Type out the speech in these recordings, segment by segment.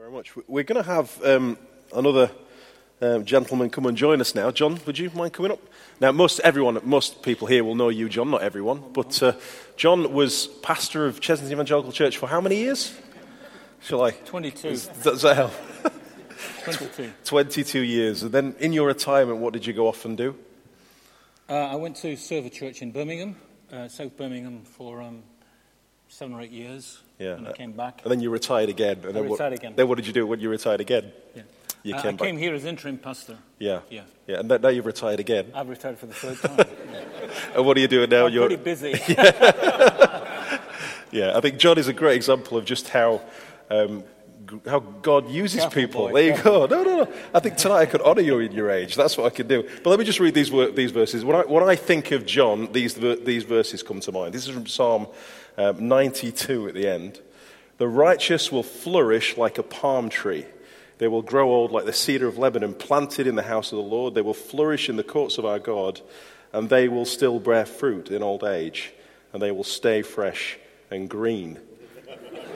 very much. We're going to have um, another um, gentleman come and join us now. John, would you mind coming up? Now, most everyone, most people here will know you, John. Not everyone, but uh, John was pastor of Chesney Evangelical Church for how many years? Shall I? 22. Does that help? 22. 22 years. And then in your retirement, what did you go off and do? Uh, I went to serve a church in Birmingham, uh, South Birmingham, for um, seven or eight years. Yeah. And I came back. And then you retired again. And then retired what, again. Then what did you do when you retired again? Yeah. You Uh, came I back. came here as interim pastor. Yeah. Yeah. Yeah. And now you've retired again. I've retired for the third time. And what are you doing now? I'm You're pretty busy. Yeah, I think John is a great example of just how um, how God uses Careful, people. boy, there you go. No, no, no. I think tonight I could honour you in your age. That's what I can do. But let me just read these these verses. When I when I think of John, these these verses come to mind. This is from Psalm um, 92 at the end. The righteous will flourish like a palm tree. They will grow old like the cedar of Lebanon, planted in the house of the Lord. They will flourish in the courts of our God, and they will still bear fruit in old age, and they will stay fresh and green.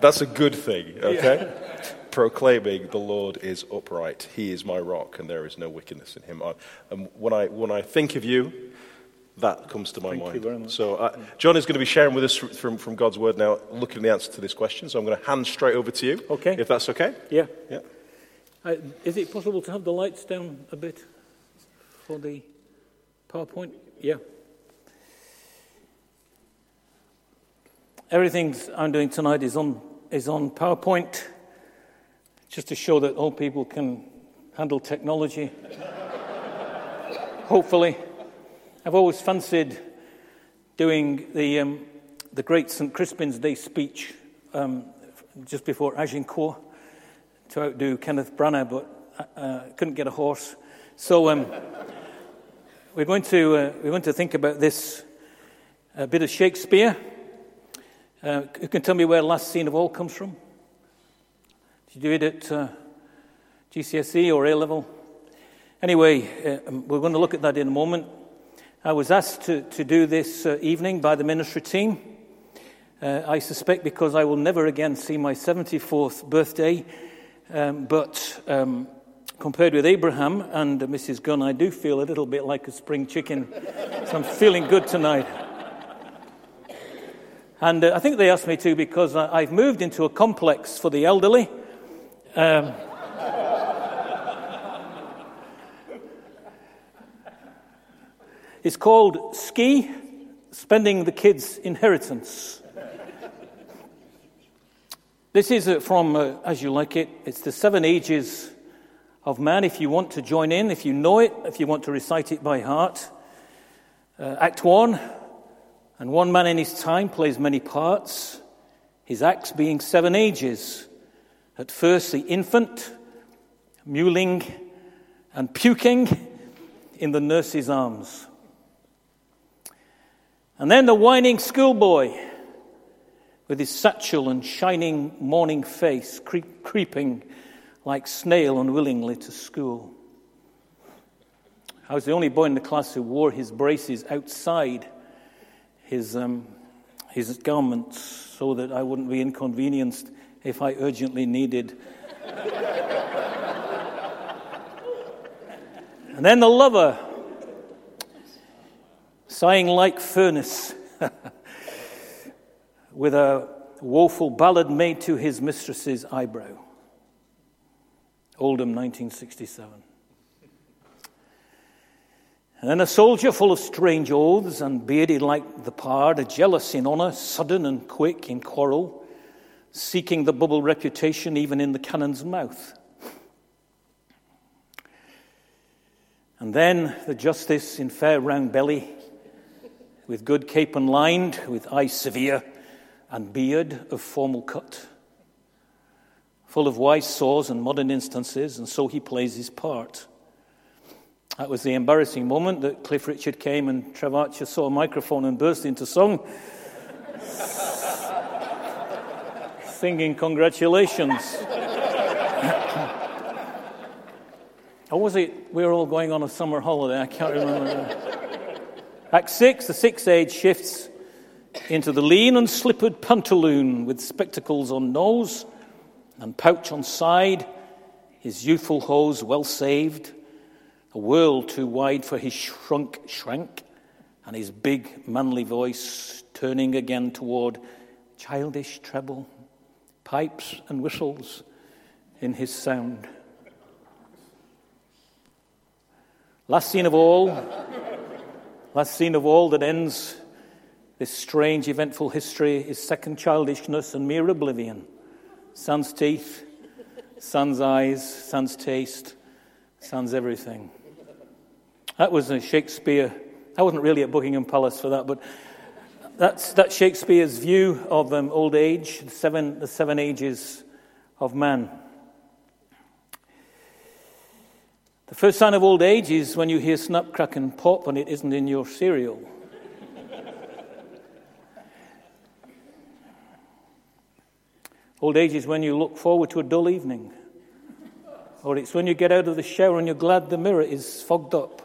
That's a good thing, okay? Proclaiming the Lord is upright. He is my rock, and there is no wickedness in him. And when I, when I think of you, that comes to my Thank you mind. very much. So, uh, John is going to be sharing with us from, from God's word now, looking at the answer to this question. So, I'm going to hand straight over to you. Okay. If that's okay? yeah. Yeah. Uh, is it possible to have the lights down a bit for the PowerPoint? Yeah. Everything I'm doing tonight is on, is on PowerPoint, just to show that all people can handle technology. Hopefully. I've always fancied doing the, um, the great St. Crispin's Day speech um, just before Agincourt to outdo Kenneth Branagh, but uh, couldn't get a horse. So um, we're, going to, uh, we're going to think about this a bit of Shakespeare. Uh, who can tell me where Last Scene of All comes from? Did you do it at uh, GCSE or A level? Anyway, uh, we're going to look at that in a moment. I was asked to, to do this uh, evening by the ministry team. Uh, I suspect because I will never again see my 74th birthday. Um, but um, compared with Abraham and Mrs. Gunn, I do feel a little bit like a spring chicken. so I'm feeling good tonight. And uh, I think they asked me to because I, I've moved into a complex for the elderly. Um, it's called Ski Spending the Kids' Inheritance. This is uh, from uh, As You Like It. It's the seven ages of man. If you want to join in, if you know it, if you want to recite it by heart. Uh, act one. And one man in his time plays many parts, his acts being seven ages. At first, the infant, mewling and puking in the nurse's arms. And then the whining schoolboy with his satchel and shining morning face, creep, creeping like snail unwillingly to school. I was the only boy in the class who wore his braces outside his, um, his garments so that I wouldn't be inconvenienced if I urgently needed. and then the lover, sighing like furnace, with a woeful ballad made to his mistress's eyebrow. Oldham, 1967. And then a soldier full of strange oaths and bearded like the pard, a jealous in honour, sudden and quick in quarrel, seeking the bubble reputation even in the cannon's mouth. And then the justice in fair round belly, with good cape and lined, with eye severe and beard of formal cut, full of wise saws and modern instances, and so he plays his part. That was the embarrassing moment that Cliff Richard came and Trev Archer saw a microphone and burst into song, singing congratulations. or was it we were all going on a summer holiday? I can't remember. Act six, the six age shifts into the lean and slippered pantaloon with spectacles on nose and pouch on side, his youthful hose well saved, a world too wide for his shrunk shrank, and his big manly voice turning again toward childish treble, pipes and whistles in his sound. Last scene of all, last scene of all that ends this strange, eventful history is second childishness and mere oblivion. Sans teeth, sans eyes, sans taste, sans everything. That was a Shakespeare. I wasn't really at Buckingham Palace for that, but that's, that's Shakespeare's view of um, old age, the seven, the seven ages of man. The first sign of old age is when you hear snap, crack, and pop and it isn't in your cereal. old age is when you look forward to a dull evening. Or it's when you get out of the shower and you're glad the mirror is fogged up.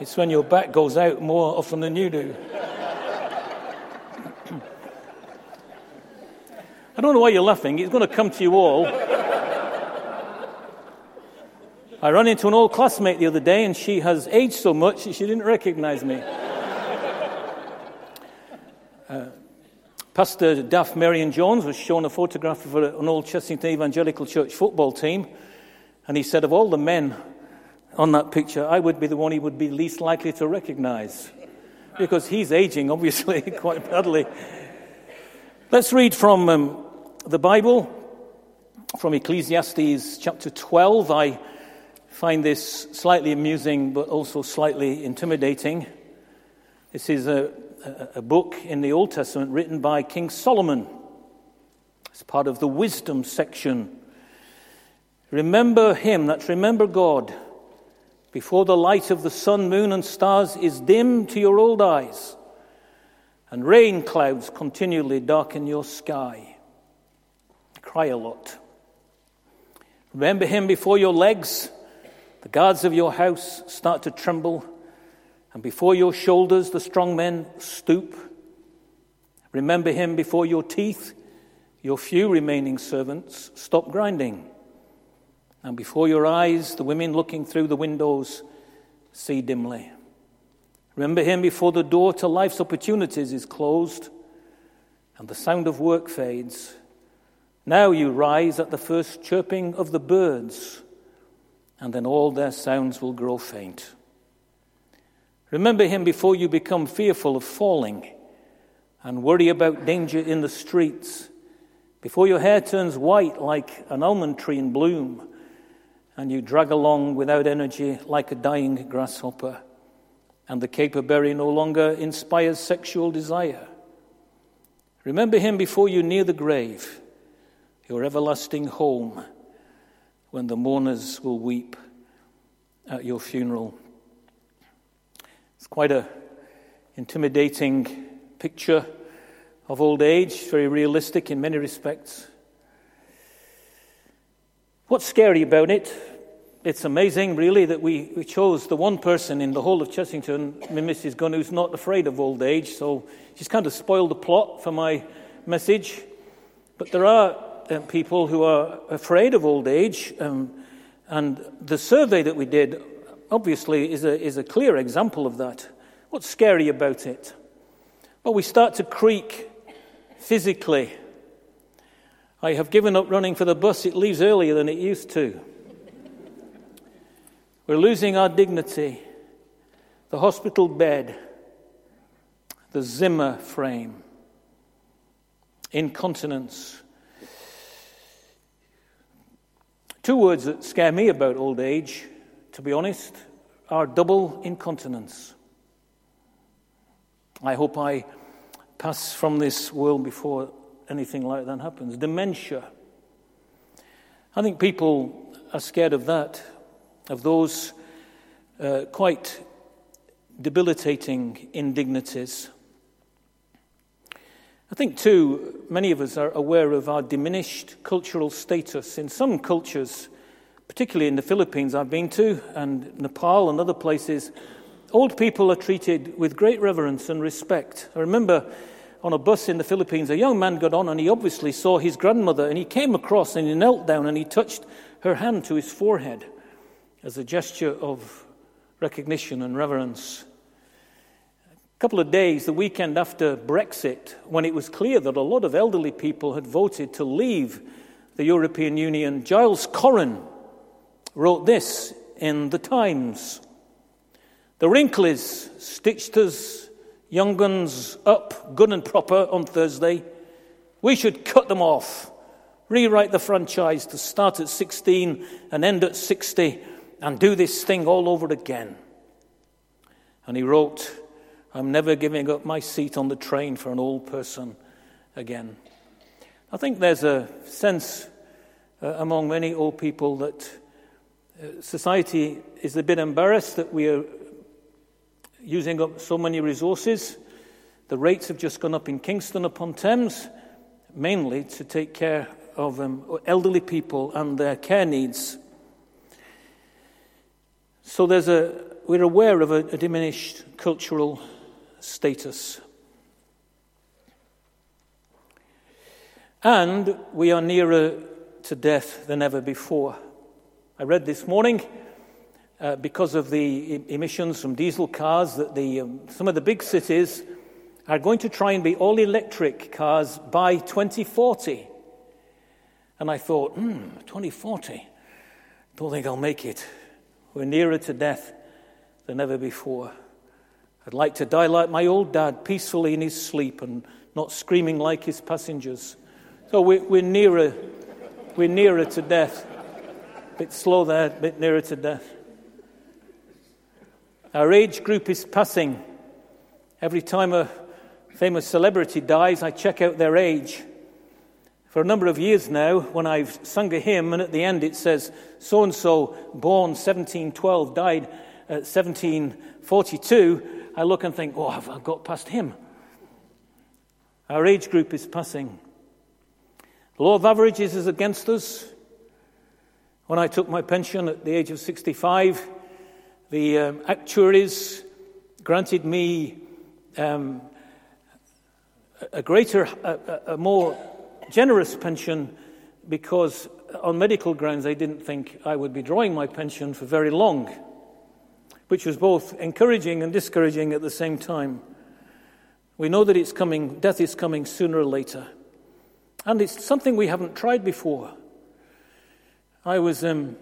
It's when your back goes out more often than you do. I don't know why you're laughing. It's going to come to you all. I ran into an old classmate the other day, and she has aged so much that she didn't recognize me. Uh, Pastor Daff Marion Jones was shown a photograph of an old Chessington Evangelical Church football team, and he said, Of all the men on that picture, I would be the one he would be least likely to recognize because he's aging, obviously, quite badly. Let's read from um, the Bible, from Ecclesiastes chapter 12. I find this slightly amusing but also slightly intimidating. This is a, a, book in the Old Testament written by King Solomon. It's part of the wisdom section. Remember him, that's remember God, before the light of the sun, moon, and stars is dim to your old eyes, and rain clouds continually darken your sky. Cry a lot. Remember him before your legs the guards of your house start to tremble, and before your shoulders the strong men stoop. Remember him before your teeth, your few remaining servants stop grinding. And before your eyes, the women looking through the windows see dimly. Remember him before the door to life's opportunities is closed and the sound of work fades. Now you rise at the first chirping of the birds and then all their sounds will grow faint. Remember him before you become fearful of falling and worry about danger in the streets, before your hair turns white like an almond tree in bloom and you drag along without energy like a dying grasshopper, and the caperberry no longer inspires sexual desire. Remember him before you near the grave, your everlasting home when the mourners will weep at your funeral. It's quite a intimidating picture of old age, very realistic in many respects. What's scary about it? It's amazing, really, that we, we chose the one person in the whole of Chessington, Mrs. Gunn, who's not afraid of old age. So she's kind of spoiled the plot for my message. But there are uh, people who are afraid of old age. Um, and the survey that we did, obviously, is a, is a clear example of that. What's scary about it? Well, we start to creak physically. I have given up running for the bus, it leaves earlier than it used to. We're losing our dignity, the hospital bed, the Zimmer frame, incontinence, Two words that scare me about old age, to be honest, are double incontinence. I hope I pass from this world before anything like that happens. Dementia. I think people are scared of that, of those uh, quite debilitating indignities. I think, too, many of us are aware of our diminished cultural status. In some cultures, particularly in the Philippines I've been to, and Nepal and other places, old people are treated with great reverence and respect. I remember on a bus in the Philippines, a young man got on and he obviously saw his grandmother and he came across and he knelt down and he touched her hand to his forehead as a gesture of recognition and reverence. A couple of days, the weekend after Brexit, when it was clear that a lot of elderly people had voted to leave the European Union, Giles Coren wrote this in the Times. The Wrinklies stitched us young guns up good and proper on Thursday. We should cut them off, rewrite the franchise to start at 16 and end at 60, and do this thing all over again. And he wrote, I'm never giving up my seat on the train for an old person again. I think there's a sense uh, among many old people that uh, society is a bit embarrassed that we are using up so many resources. The rates have just gone up in Kingston upon Thames, mainly to take care of um, elderly people and their care needs. So there's a, we're aware of a, a diminished cultural status. And we are nearer to death than ever before. I read this morning uh, because of the emissions from diesel cars that the, um, some of the big cities are going to try and be all electric cars by 2040. And I thought, hmm, 2040? Don't think I'll make it. We're nearer to death than ever before. I'd like to die like my old dad, peacefully in his sleep and not screaming like his passengers. So we're, we're nearer, we're nearer to death. A bit slow there, a bit nearer to death. Our age group is passing. Every time a famous celebrity dies, I check out their age. For a number of years now, when I've sung a hymn and at the end it says, so and so, born 1712, died at 1742, I look and think, oh, I've got past him. Our age group is passing. The law of averages is against us. When I took my pension at the age of 65, the um, actuaries granted me um, a greater, a, a more generous pension because on medical grounds they didn't think I would be drawing my pension for very long which was both encouraging and discouraging at the same time. We know that it's coming, death is coming sooner or later. And it's something we haven't tried before. I was um,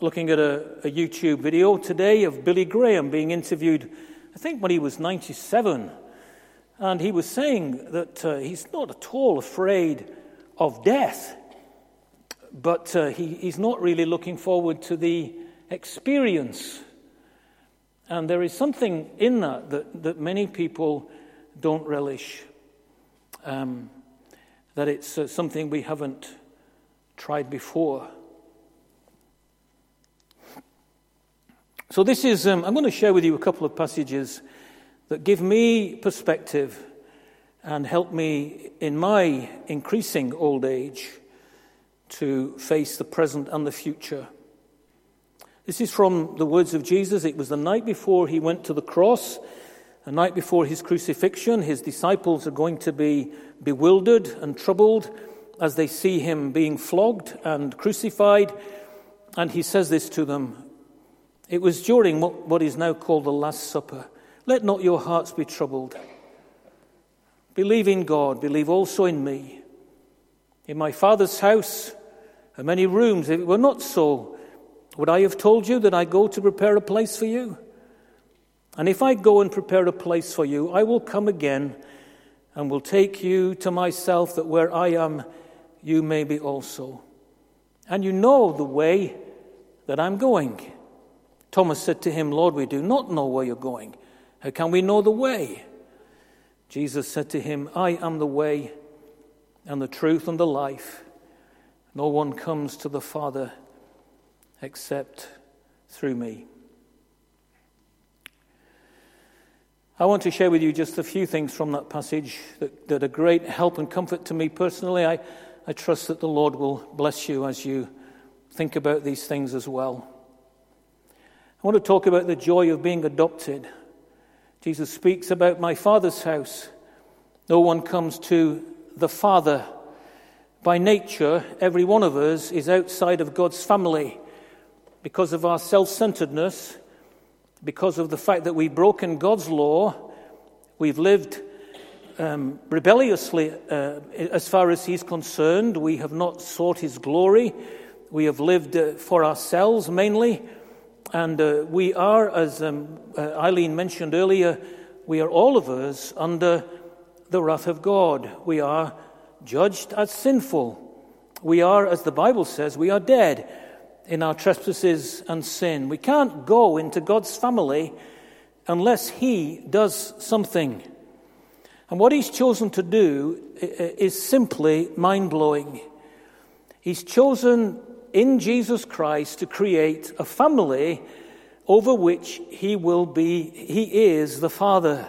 looking at a, a, YouTube video today of Billy Graham being interviewed, I think when he was 97. And he was saying that uh, he's not at all afraid of death, but uh, he, he's not really looking forward to the experience and there is something in that that, that many people don't relish. Um, that it's uh, something we haven't tried before. So, this is, um, I'm going to share with you a couple of passages that give me perspective and help me in my increasing old age to face the present and the future. This is from the words of Jesus. It was the night before he went to the cross, the night before his crucifixion. His disciples are going to be bewildered and troubled as they see him being flogged and crucified. And he says this to them. It was during what is now called the Last Supper. Let not your hearts be troubled. Believe in God, believe also in me. In my Father's house are many rooms. If it were not so, would I have told you that I go to prepare a place for you? And if I go and prepare a place for you, I will come again and will take you to myself, that where I am, you may be also. And you know the way that I'm going. Thomas said to him, Lord, we do not know where you're going. How can we know the way? Jesus said to him, I am the way and the truth and the life. No one comes to the Father except through me. I want to share with you just a few things from that passage that, that are great help and comfort to me personally. I, I trust that the Lord will bless you as you think about these things as well. I want to talk about the joy of being adopted. Jesus speaks about my Father's house No one comes to the Father. By nature, every one of us is outside of God's family because of our self centeredness, because of the fact that we've broken God's law, we've lived um, rebelliously uh, as far as He's concerned, we have not sought His glory, we have lived uh, for ourselves mainly, and uh, we are, as um, uh, Eileen mentioned earlier, we are all of us under the wrath of God. We are judged as sinful. We are, as the Bible says, we are dead in our trespasses and sin. We can't go into God's family unless He does something. And what He's chosen to do is simply mind blowing. He's chosen in Jesus Christ to create a family over which He will be, He is the Father.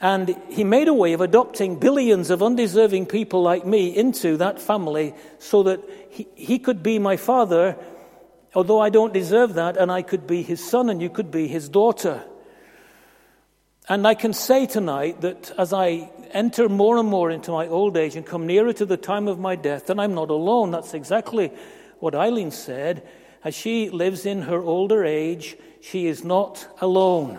And he made a way of adopting billions of undeserving people like me into that family so that he, he could be my father, although I don't deserve that, and I could be his son and you could be his daughter. And I can say tonight that as I enter more and more into my old age and come nearer to the time of my death, then I'm not alone. That's exactly what Eileen said. As she lives in her older age, she is not alone.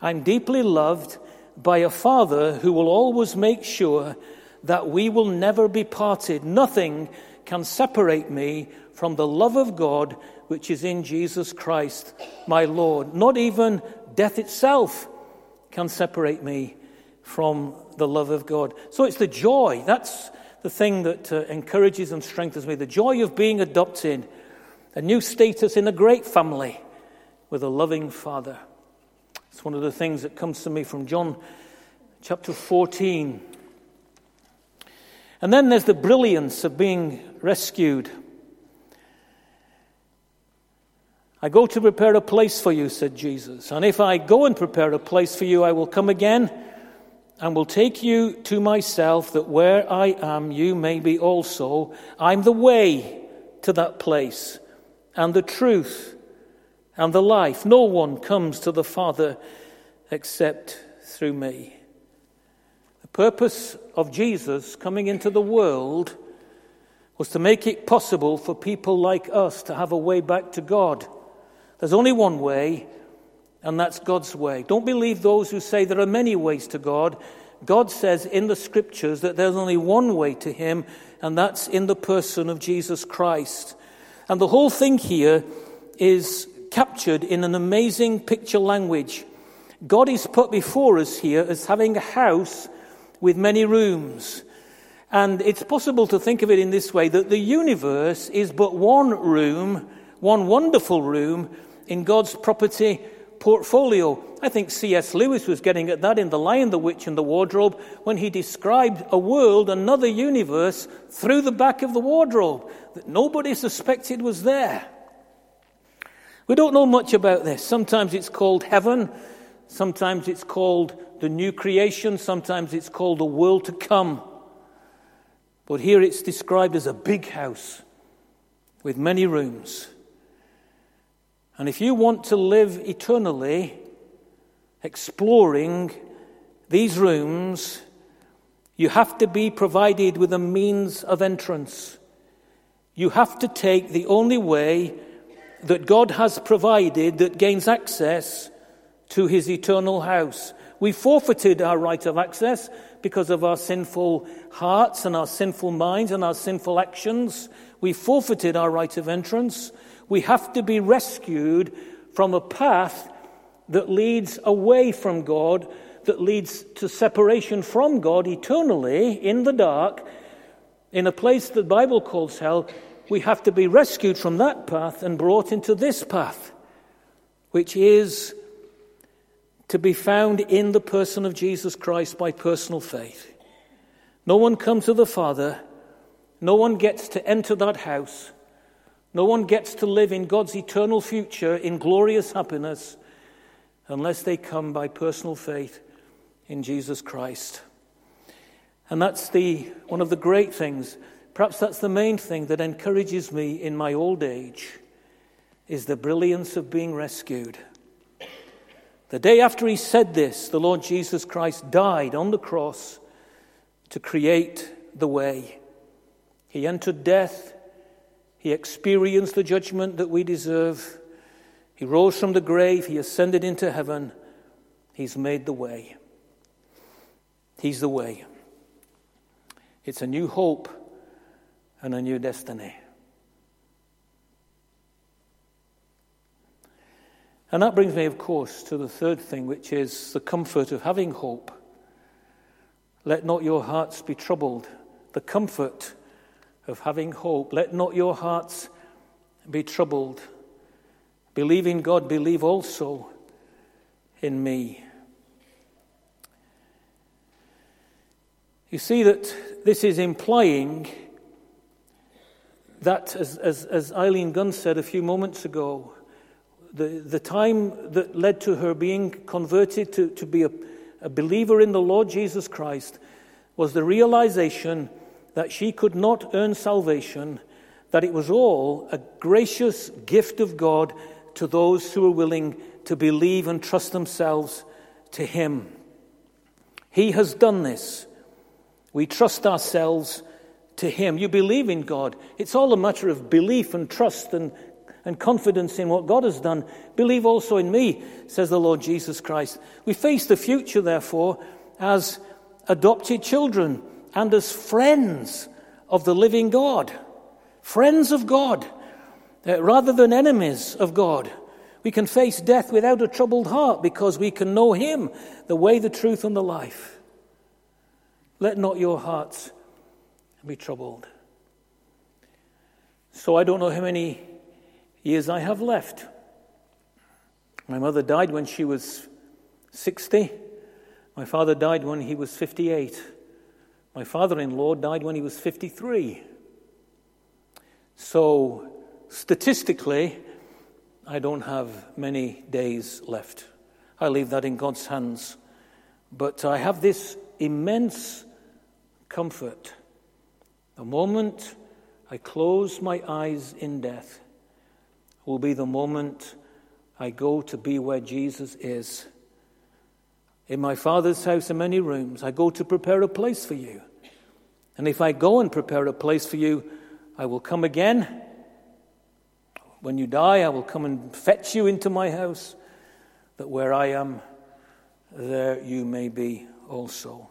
I'm deeply loved by a Father who will always make sure that we will never be parted. Nothing can separate me from the love of God which is in Jesus Christ, my Lord. Not even death itself can separate me from the love of God. So it's the joy. That's the thing that uh, encourages and strengthens me the joy of being adopted, a new status in a great family with a loving Father. It's one of the things that comes to me from John chapter 14. And then there's the brilliance of being rescued. I go to prepare a place for you, said Jesus. And if I go and prepare a place for you, I will come again and will take you to myself, that where I am, you may be also. I'm the way to that place, and the truth, and the life. No one comes to the Father except through me. The purpose of Jesus coming into the world was to make it possible for people like us to have a way back to God. There's only one way, and that's God's way. Don't believe those who say there are many ways to God. God says in the scriptures that there's only one way to Him, and that's in the person of Jesus Christ. And the whole thing here is captured in an amazing picture language. God is put before us here as having a house with many rooms. And it's possible to think of it in this way that the universe is but one room, one wonderful room in God's property portfolio. I think C.S. Lewis was getting at that in The Lion, the Witch, and the Wardrobe when he described a world, another universe, through the back of the wardrobe that nobody suspected was there. We don't know much about this. Sometimes it's called heaven, sometimes it's called the new creation, sometimes it's called the world to come. But here it's described as a big house with many rooms. And if you want to live eternally, exploring these rooms, you have to be provided with a means of entrance. You have to take the only way that God has provided that gains access to his eternal house. We forfeited our right of access because of our sinful hearts and our sinful minds and our sinful actions. We forfeited our right of entrance. We have to be rescued from a path that leads away from God, that leads to separation from God eternally in the dark, in a place that the Bible calls hell. We have to be rescued from that path and brought into this path, which is to be found in the person of Jesus Christ by personal faith. No one comes to the Father, no one gets to enter that house no one gets to live in God's eternal future in glorious happiness unless they come by personal faith in Jesus Christ. And that's the, one of the great things, perhaps that's the main thing that encourages me in my old age, is the brilliance of being rescued. The day after he said this, the Lord Jesus Christ died on the cross to create the way. He entered death. He experienced the judgment that we deserve. He rose from the grave. He ascended into heaven. He's made the way. He's the way. It's a new hope and a new destiny. And that brings me, of course, to the third thing, which is the comfort of having hope. Let not your hearts be troubled. The comfort of having hope. Let not your hearts be troubled. Believe in God, believe also in me. You see that this is implying that, as, as, as Eileen Gunn said a few moments ago, the, the time that led to her being converted to, to be a, a believer in the Lord Jesus Christ was the realization that she could not earn salvation, that it was all a gracious gift of God to those who are willing to believe and trust themselves to Him. He has done this. We trust ourselves to Him. You believe in God. It's all a matter of belief and trust and, and confidence in what God has done. Believe also in me, says the Lord Jesus Christ. We face the future, therefore, as adopted children and as friends of the living God. Friends of God, uh, rather than enemies of God. We can face death without a troubled heart because we can know Him, the way, the truth, and the life. Let not your hearts be troubled. So I don't know how many years I have left. My mother died when she was 60. My father died when he was 58. My father in law died when he was 53. So, statistically, I don't have many days left. I leave that in God's hands. But I have this immense comfort. The moment I close my eyes in death will be the moment I go to be where Jesus is. In my Father's house are many rooms. I go to prepare a place for you. And if I go and prepare a place for you, I will come again when you die, I will come and fetch you into my house, that where I am, there you may be also.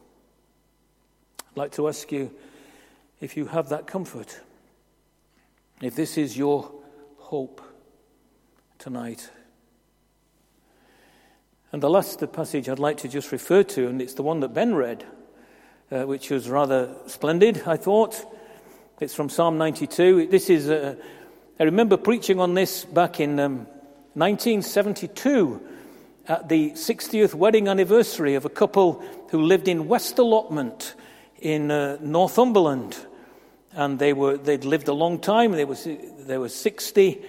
I'd like to ask you if you have that comfort, if this is your hope tonight. And the last passage I'd like to just refer to, and it's the one that Ben read, uh, which was rather splendid, I thought. It's from Psalm 92. This is a, I remember preaching on this back in um, 1972 at the 60th wedding anniversary of a couple who lived in West Allotment in uh, Northumberland. And they were, they'd lived a long time, they were, they were 60,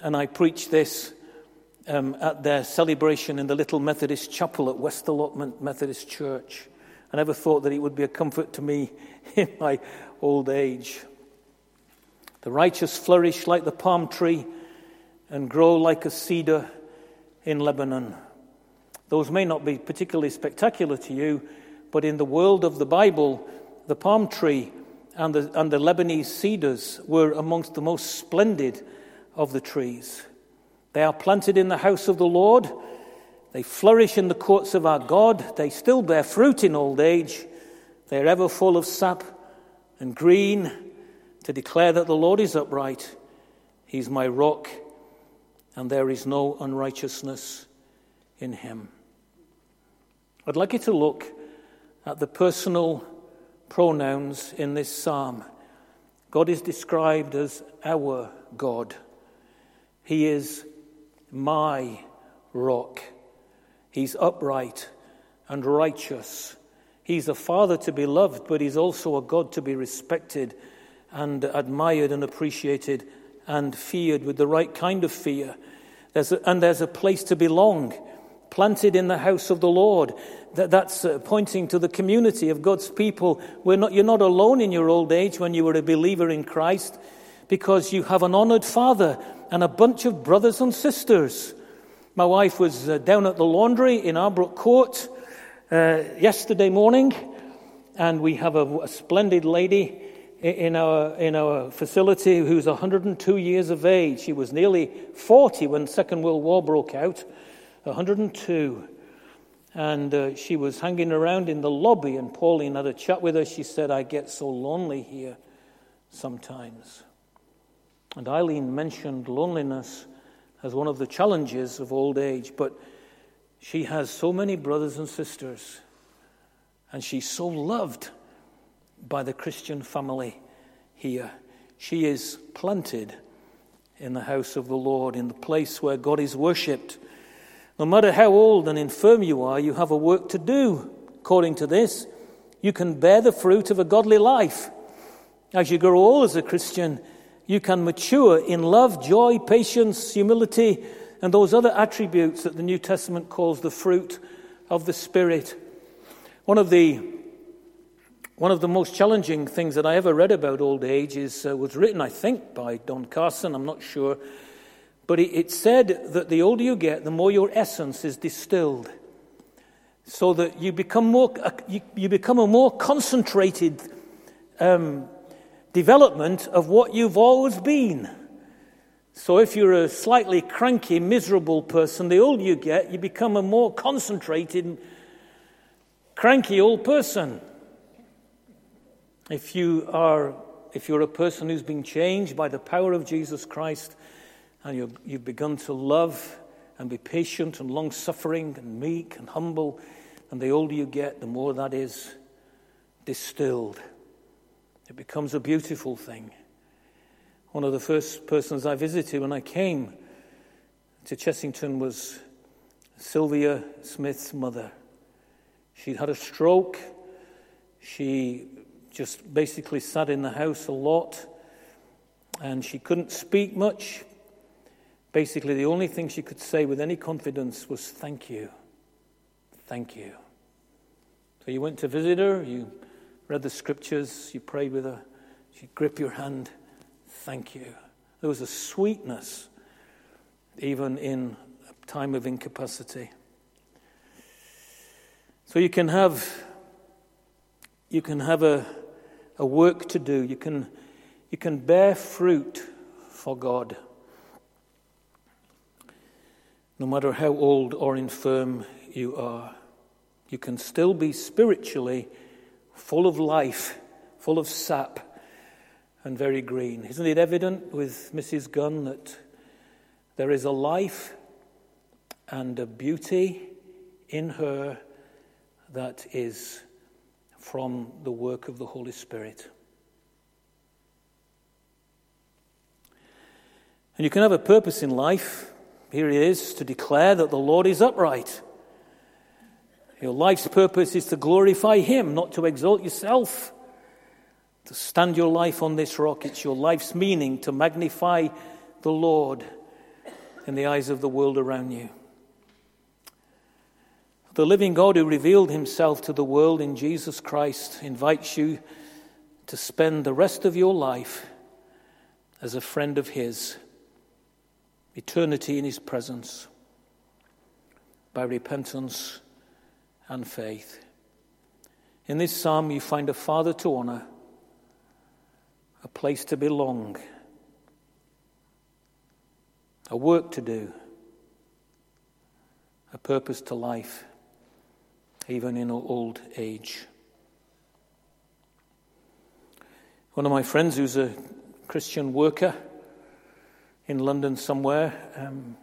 and I preached this um, at their celebration in the little Methodist chapel at West Allotment Methodist Church. I never thought that it would be a comfort to me in my old age. The righteous flourish like the palm tree and grow like a cedar in Lebanon. Those may not be particularly spectacular to you, but in the world of the Bible, the palm tree and the, and the Lebanese cedars were amongst the most splendid of the trees. They are planted in the house of the Lord. They flourish in the courts of our God. They still bear fruit in old age. They are ever full of sap and green to declare that the Lord is upright, He's my rock, and there is no unrighteousness in Him. I'd like you to look at the personal pronouns in this psalm. God is described as our God. He is my rock. He's upright and righteous. He's a father to be loved, but he's also a God to be respected and admired and appreciated and feared with the right kind of fear. There's a, and there's a place to belong, planted in the house of the Lord. That, that's uh, pointing to the community of God's people. We're not, you're not alone in your old age when you were a believer in Christ because you have an honored father and a bunch of brothers and sisters. My wife was uh, down at the laundry in Arbrook Court uh, yesterday morning And we have a, a splendid lady in our, in our facility who's 102 years of age. She was nearly 40 when the Second World War broke out, 102. And uh, she was hanging around in the lobby, and Pauline had a chat with her. She said, I get so lonely here sometimes. And Eileen mentioned loneliness as one of the challenges of old age, but she has so many brothers and sisters, and she's so loved by the Christian family here. She is planted in the house of the Lord, in the place where God is worshipped. No matter how old and infirm you are, you have a work to do. According to this, you can bear the fruit of a godly life. As you grow old as a Christian, you can mature in love, joy, patience, humility, and those other attributes that the New Testament calls the fruit of the Spirit. One of the one of the most challenging things that I ever read about old age is, uh, was written, I think, by Don Carson, I'm not sure. But it, it said that the older you get, the more your essence is distilled. So that you become, more, uh, you, you become a more concentrated um, development of what you've always been. So if you're a slightly cranky, miserable person, the older you get, you become a more concentrated, cranky old person. If you are if you're a person who's been changed by the power of Jesus Christ and you have begun to love and be patient and long suffering and meek and humble, and the older you get, the more that is distilled. It becomes a beautiful thing. One of the first persons I visited when I came to Chessington was Sylvia Smith's mother. She'd had a stroke. She just basically sat in the house a lot and she couldn't speak much. Basically, the only thing she could say with any confidence was, Thank you. Thank you. So you went to visit her, you read the scriptures, you prayed with her, she'd grip your hand. Thank you. There was a sweetness even in a time of incapacity. So you can have you can have a a work to do. You can, you can bear fruit for God. No matter how old or infirm you are, you can still be spiritually full of life, full of sap, and very green. Isn't it evident with Mrs. Gunn that there is a life and a beauty in her that is from the work of the Holy Spirit. And you can have a purpose in life. Here he is to declare that the Lord is upright. Your life's purpose is to glorify Him, not to exalt yourself. To stand your life on this rock, it's your life's meaning to magnify the Lord in the eyes of the world around you. The living God who revealed himself to the world in Jesus Christ invites you to spend the rest of your life as a friend of his, eternity in his presence, by repentance and faith. In this psalm, you find a father to honor, a place to belong, a work to do, a purpose to life even in old age. One of my friends, who's a Christian worker in London somewhere, um,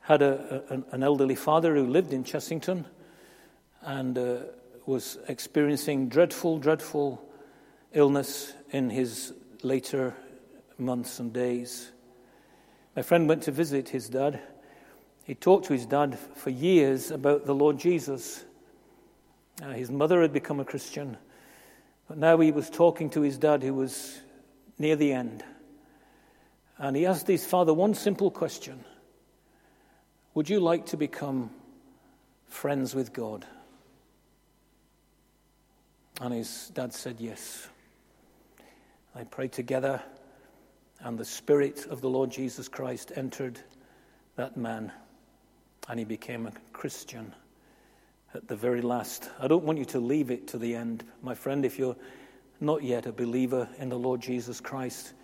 had a, a, an elderly father who lived in Chessington and uh, was experiencing dreadful, dreadful illness in his later months and days. My friend went to visit his dad he talked to his dad for years about the Lord Jesus. Uh, his mother had become a Christian, but now he was talking to his dad who was near the end. And he asked his father one simple question Would you like to become friends with God? And his dad said yes. They prayed together, and the Spirit of the Lord Jesus Christ entered that man and he became a Christian at the very last. I don't want you to leave it to the end, my friend, if you're not yet a believer in the Lord Jesus Christ.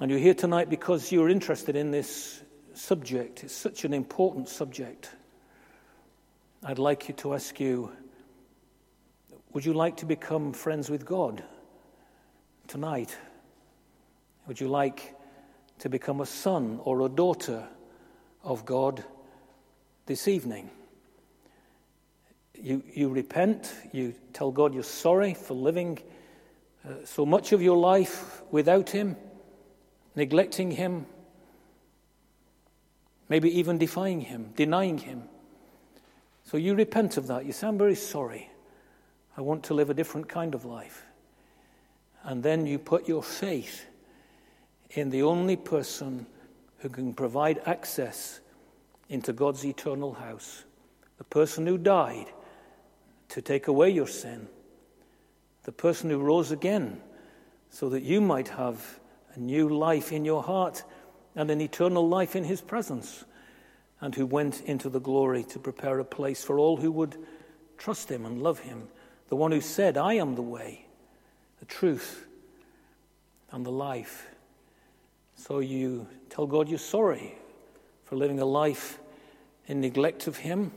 And you're here tonight because you're interested in this subject. It's such an important subject. I'd like you to ask you would you like to become friends with God tonight? Would you like to become a son or a daughter of God this evening? You, you repent, you tell God you're sorry for living uh, so much of your life without Him, neglecting Him, maybe even defying Him, denying Him. So you repent of that. You say, I'm very sorry. I want to live a different kind of life. And then you put your faith in the only person who can provide access into God's eternal house, the person who died to take away your sin, the person who rose again so that you might have a new life in your heart and an eternal life in his presence, and who went into the glory to prepare a place for all who would trust him and love him the one who said, I am the way, the truth, and the life. So you tell God you're sorry for living a life in neglect of Him,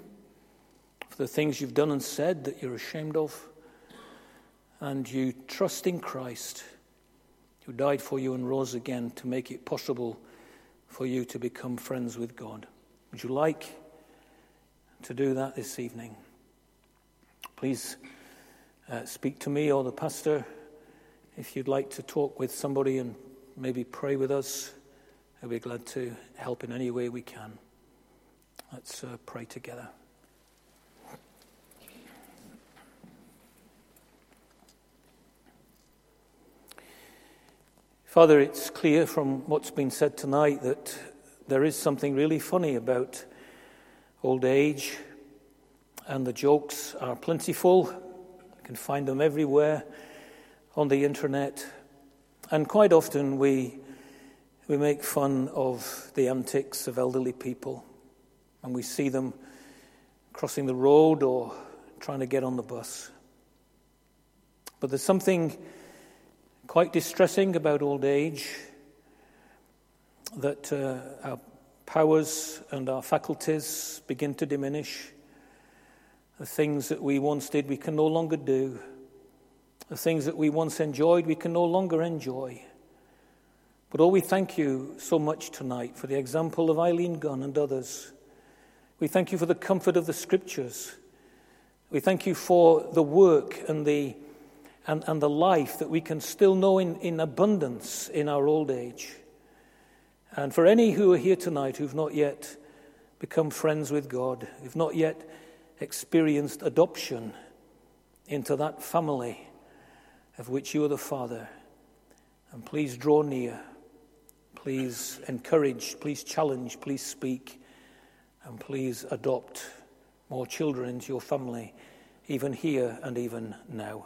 for the things you've done and said that you're ashamed of, and you trust in Christ, who died for you and rose again to make it possible for you to become friends with God. Would you like to do that this evening? Please uh, speak to me or the pastor. If you'd like to talk with somebody and maybe pray with us, I'd be glad to help in any way we can. Let's uh, pray together. Father, it's clear from what's been said tonight that there is something really funny about old age, and the jokes are plentiful You can find them everywhere on the internet. And quite often we, we make fun of the antics of elderly people. And we see them crossing the road or trying to get on the bus. But there's something quite distressing about old age that uh, our powers and our faculties begin to diminish. The things that we once did, we can no longer do. The things that we once enjoyed, we can no longer enjoy. But oh, we thank you so much tonight for the example of Eileen Gunn and others. We thank you for the comfort of the scriptures. We thank you for the work and the, and, and the life that we can still know in, in abundance in our old age. And for any who are here tonight who've not yet become friends with God, who've not yet experienced adoption into that family of which you are the Father. And please draw near. Please encourage. Please challenge. Please speak. And please adopt more children into your family, even here and even now.